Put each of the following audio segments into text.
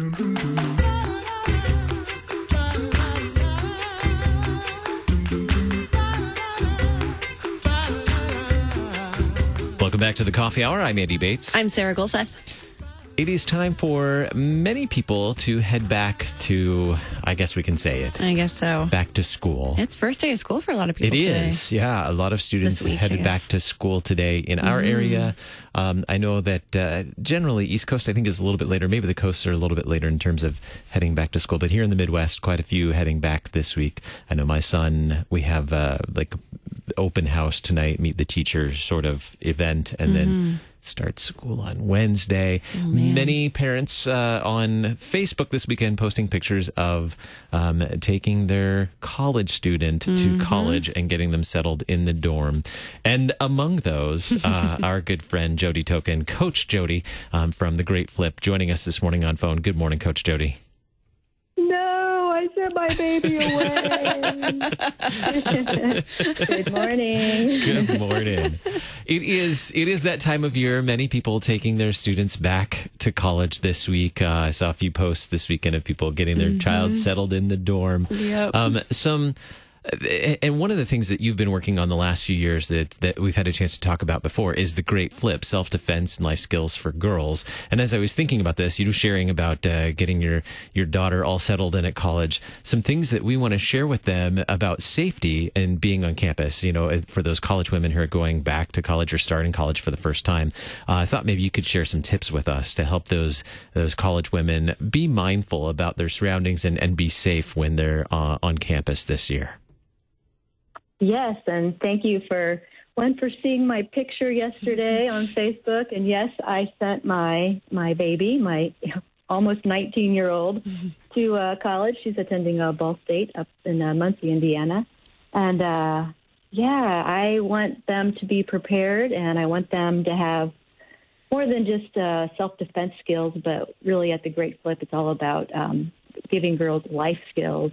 Welcome back to the Coffee Hour. I'm Andy Bates. I'm Sarah Gulseth. It is time for many people to head back to, I guess we can say it, I guess so. back to school. It's first day of school for a lot of It people. today. is, yeah. A lot of students week, headed back to school today in our Mm-hmm. area. Um, I know that uh, generally East Coast, I think, is a little bit later. Maybe the coasts are a little bit later in terms of heading back to school. But here in the Midwest, quite a few heading back this week. I know my son. We have uh, like open house tonight, meet the teacher sort of event, and Mm-hmm. then start school on Wednesday. Oh, Many parents uh, on Facebook this weekend posting pictures of um, taking their college student Mm-hmm. to college and getting them settled in the dorm. And among those, uh, our good friend Jody Token, Coach Jody um, from the Great Flip, joining us this morning on phone. Good morning, Coach Jody. No, I sent my baby away. Good morning. Good morning. it is it is that time of year. Many people taking their students back to college this week. Uh, I saw a few posts this weekend of people getting their child settled in the dorm. Yep. Um, some. And one of the things that you've been working on the last few years that, that we've had a chance to talk about before is the great flip, self-defense and life skills for girls. And as I was thinking about this, you were sharing about uh, getting your, your daughter all settled in at college, some things that we want to share with them about safety and being on campus, you know, for those college women who are going back to college or starting college for the first time. Uh, I thought maybe you could share some tips with us to help those, those college women be mindful about their surroundings and, and be safe when they're uh, on campus this year. Yes, and thank you for one for seeing my picture yesterday on Facebook. And yes, I sent my my baby, my almost 19 year old, to uh, college. She's attending uh, Ball State up in uh, Muncie, Indiana, and uh, yeah, I want them to be prepared, and I want them to have more than just uh, self defense skills, but really at the Great Flip, it's all about um, giving girls life skills.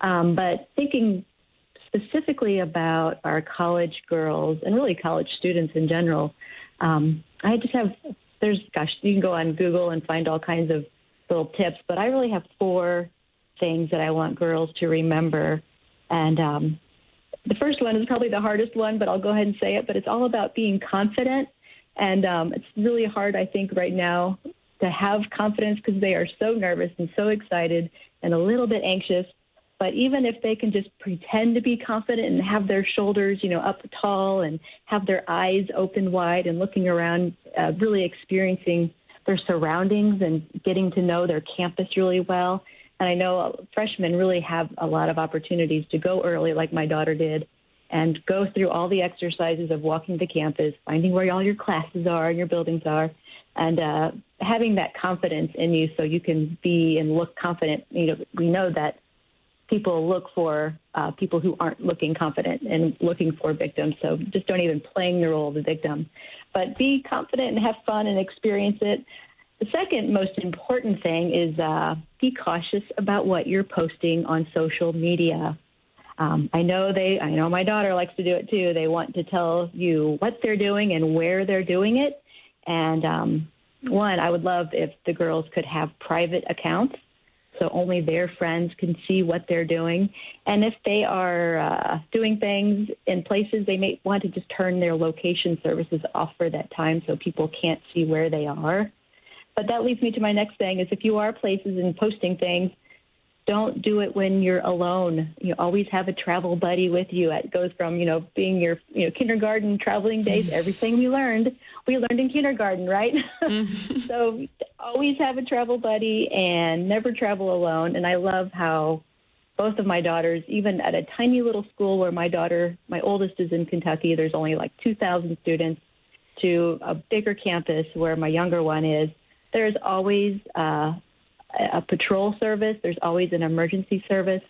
Um, but thinking specifically about our college girls and really college students in general, um, I just have there's gosh, you can go on Google and find all kinds of little tips, but I really have four things that I want girls to remember. And um, the first one is probably the hardest one, but I'll go ahead and say it. But it's all about being confident, and um, it's really hard, I think, right now to have confidence because they are so nervous and so excited and a little bit anxious. But even if they can just pretend to be confident and have their shoulders, you know, up tall and have their eyes open wide and looking around, uh, really experiencing their surroundings and getting to know their campus really well. And I know freshmen really have a lot of opportunities to go early, like my daughter did, and go through all the exercises of walking the campus, finding where all your classes are and your buildings are, and uh, having that confidence in you so you can be and look confident. You know, we know that people look for uh, people who aren't looking confident and looking for victims. So just don't even playing the role of the victim, but be confident and have fun and experience it. The second most important thing is uh, be cautious about what you're posting on social media. Um, I know they, I know my daughter likes to do it too. They want to tell you what they're doing and where they're doing it. And um, one, I would love if the girls could have private accounts so only their friends can see what they're doing. And if they are uh, doing things in places, they may want to just turn their location services off for that time so people can't see where they are. But that leads me to my next thing is if you are places and posting things, don't do it when you're alone. You always have a travel buddy with you. It goes from, you know, being your, you know, kindergarten traveling days, everything we learned, we learned in kindergarten, right? so always have a travel buddy and never travel alone. And I love how both of my daughters, even at a tiny little school where my daughter, my oldest is in Kentucky, there's only like 2,000 students, to a bigger campus where my younger one is, there's always uh, a patrol service, there's always an emergency service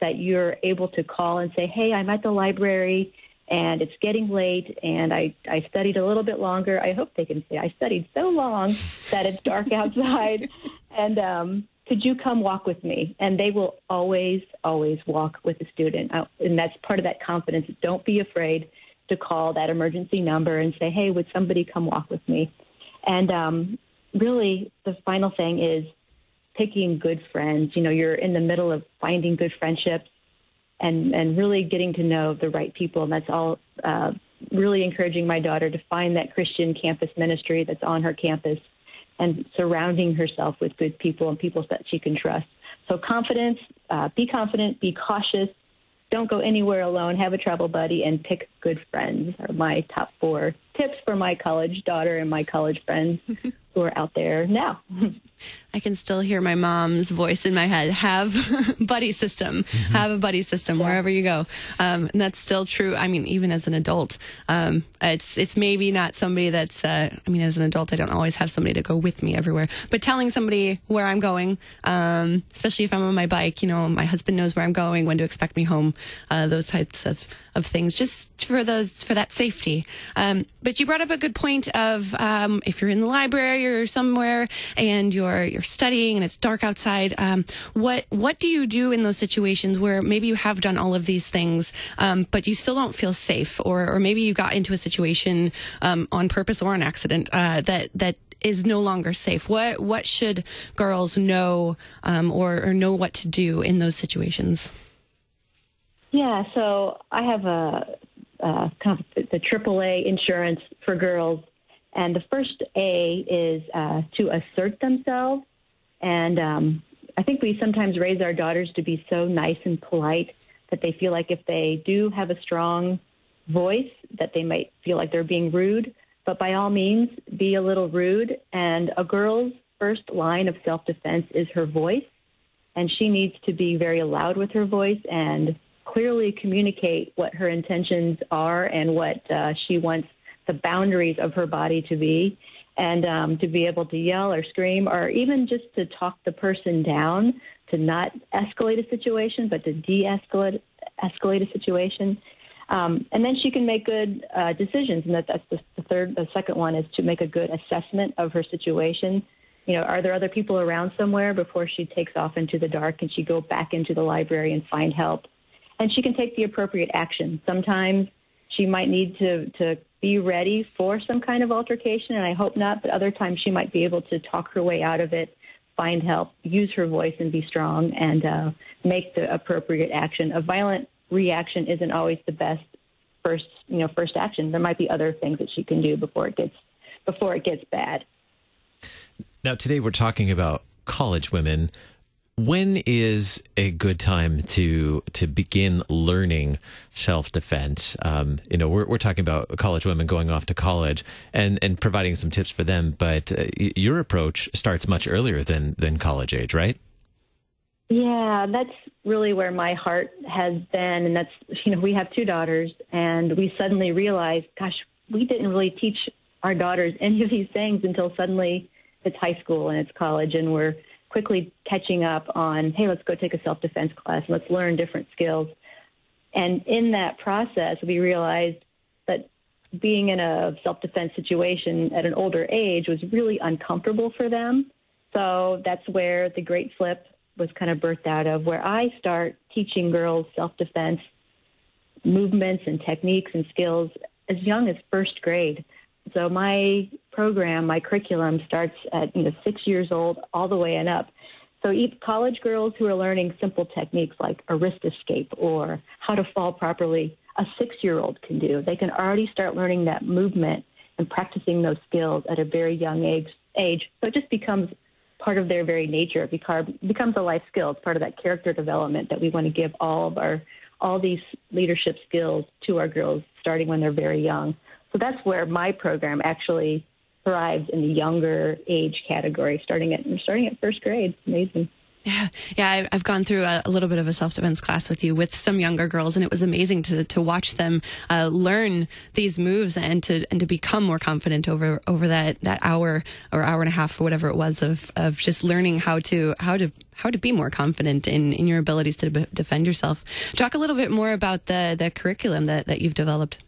that you're able to call and say, hey, I'm at the library and it's getting late and I, I studied a little bit longer. I hope they can say I studied so long that it's dark outside. And um, could you come walk with me? And they will always, always walk with the student. Uh, And that's part of that confidence. Don't be afraid to call that emergency number and say, hey, would somebody come walk with me? And um, really, the final thing is picking good friends. You know, you're in the middle of finding good friendships and and really getting to know the right people, and that's all. Uh, really encouraging my daughter to find that Christian campus ministry that's on her campus and surrounding herself with good people and people that she can trust. So confidence, uh, be confident, be cautious, don't go anywhere alone, have a travel buddy, and pick good friends are my top four tips for my college daughter and my college friends who are out there now. I can still hear my mom's voice in my head. Have buddy system. Mm-hmm. Have a buddy system yeah. wherever you go. Um, and that's still true. I mean, even as an adult, um, it's it's maybe not somebody that's. Uh, I mean, as an adult, I don't always have somebody to go with me everywhere. But telling somebody where I'm going, um, especially if I'm on my bike, you know, my husband knows where I'm going, when to expect me home, uh, those types of of things, just for those for that safety. Um, but you brought up a good point of um, if you're in the library or somewhere and you're you're studying and it's dark outside. Um, what what do you do in those situations where maybe you have done all of these things, um, but you still don't feel safe, or or maybe you got into a situation um, on purpose or on accident uh, that that is no longer safe. What what should girls know um, or, or know what to do in those situations? Yeah, so I have a, a kind of the AAA insurance for girls, and the first A is uh, to assert themselves. And um, I think we sometimes raise our daughters to be so nice and polite that they feel like if they do have a strong voice, that they might feel like they're being rude. But by all means, be a little rude. And a girl's first line of self defense is her voice. And she needs to be very loud with her voice and clearly communicate what her intentions are and what uh, she wants the boundaries of her body to be, and um, to be able to yell or scream, or even just to talk the person down, to not escalate a situation, but to de-escalate escalate a situation. Um, and then she can make good uh, decisions, and that, that's the, the third. The second one is to make a good assessment of her situation you know, are there other people around somewhere before she takes off into the dark and she go back into the library and find help? And she can take the appropriate action. Sometimes she might need to, to be ready for some kind of altercation, and I hope not, but other times she might be able to talk her way out of it, find help, use her voice, and be strong and uh, make the appropriate action. A violent reaction isn't always the best first, you know, first action. There might be other things that she can do before it gets before it gets bad. Now, today we're talking about college women when is a good time to to begin learning self defense? Um, you know, we're we're talking about college women going off to college and and providing some tips for them, but uh, your approach starts much earlier than than college age, right? Yeah, that's really where my heart has been, and that's you know we have two daughters, and we suddenly realized, gosh, we didn't really teach our daughters any of these things until suddenly it's high school and it's college, and we're quickly catching up on, hey, let's go take a self defense class let's learn different skills. And in that process, we realized that being in a self defense situation at an older age was really uncomfortable for them. So that's where the Great Flip was kind of birthed out of, where I start teaching girls self defense movements and techniques and skills as young as first grade. So my program, my curriculum starts at you know six years old all the way and up. So college girls who are learning simple techniques like a wrist escape or how to fall properly, a six-year-old can do. They can already start learning that movement and practicing those skills at a very young age. Age, so it just becomes part of their very nature. It becomes a life skill. It's part of that character development that we want to give all of our all these leadership skills to our girls starting when they're very young. So that's where my program actually thrives in the younger age category, starting at starting at first grade. Amazing. Yeah, yeah, I've gone through a, little bit of a self defense class with you with some younger girls, and it was amazing to to watch them uh, learn these moves and to and to become more confident over over that that hour or hour and a half or whatever it was of of just learning how to how to how to be more confident in in your abilities to defend yourself. Talk a little bit more about the the curriculum that that you've developed.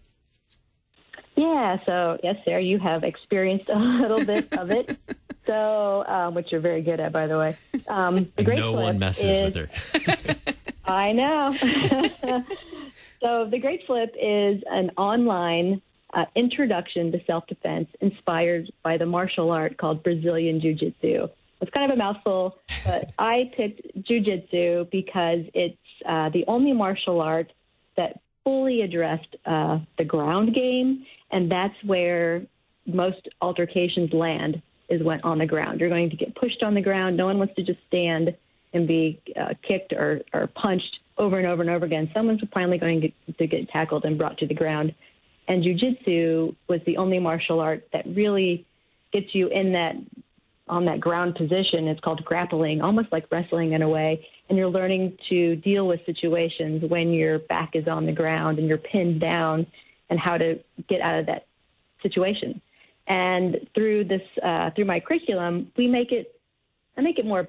Yeah, so yes, Sarah, you have experienced a little bit of it. So, um, which you're very good at, by the way. Um, the great no one messes is, with her. I know. so, the Great Flip is an online uh, introduction to self defense inspired by the martial art called Brazilian Jiu Jitsu. it's kind of a mouthful, but I picked jujitsu because it's uh, the only martial art that fully addressed uh, the ground game, and that's where most altercations land is when on the ground. You're going to get pushed on the ground. No one wants to just stand and be uh, kicked or, or punched over and over and over again. Someone's finally going to get, to get tackled and brought to the ground. And jujitsu was the only martial art that really gets you in that on that ground position. It's called grappling, almost like wrestling in a way. And you're learning to deal with situations when your back is on the ground and you're pinned down, and how to get out of that situation. And through this, uh, through my curriculum, we make it, I make it more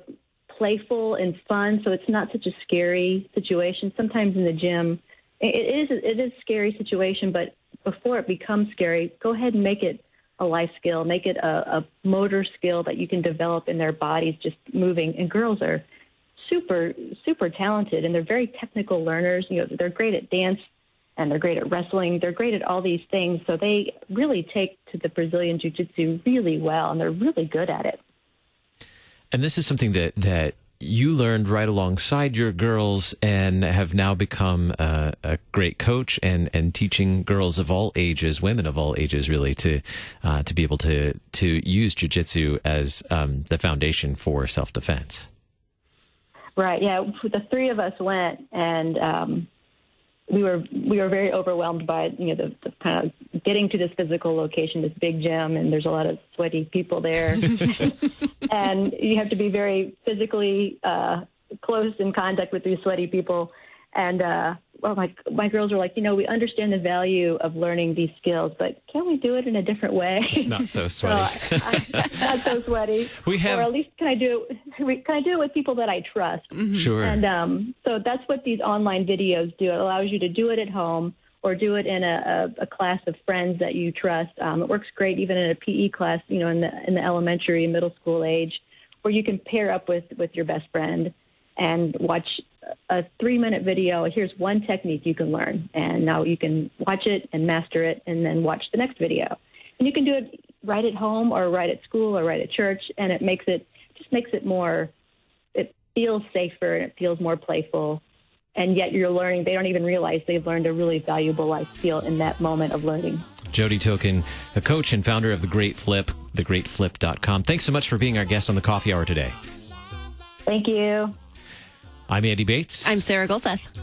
playful and fun, so it's not such a scary situation. Sometimes in the gym, it is it is a scary situation, but before it becomes scary, go ahead and make it a life skill, make it a, a motor skill that you can develop in their bodies, just moving. And girls are super super talented, and they're very technical learners. You know, they're great at dance and they're great at wrestling. They're great at all these things. So they really take to the Brazilian Jiu Jitsu really well, and they're really good at it. And this is something that, that you learned right alongside your girls and have now become a, a, great coach and, and teaching girls of all ages, women of all ages, really to uh, to be able to to use jujitsu as um, the foundation for self defense. Right. Yeah. The three of us went, and um, we were we were very overwhelmed by you know the, the, kind of getting to this physical location, this big gym, and there's a lot of sweaty people there, and you have to be very physically uh, close in contact with these sweaty people, and uh, well, my my girls were like, you know, we understand the value of learning these skills, but can we do it in a different way? It's not so sweaty. so I, I, not so sweaty. We have, or at least can I do it? Can I do it with people that I trust? Mm-hmm. Sure. And um, so that's what these online videos do. It allows you to do it at home or do it in a, a, a class of friends that you trust. Um, it works great even in a PE class, you know, in the in the elementary and middle school age, where you can pair up with with your best friend and watch a three minute video. Here's one technique you can learn, and now you can watch it and master it, and then watch the next video. And you can do it right at home, or right at school, or right at church, and it makes it just makes it more. It feels safer and it feels more playful, and yet you're learning. They don't even realize they've learned a really valuable life skill in that moment of learning. Jody Token, a coach and founder of The Great Flip, thegreatflip.com. Thanks so much for being our guest on the Coffee Hour today. Thank you. I'm Andy Bates. I'm Sarah Gulseth.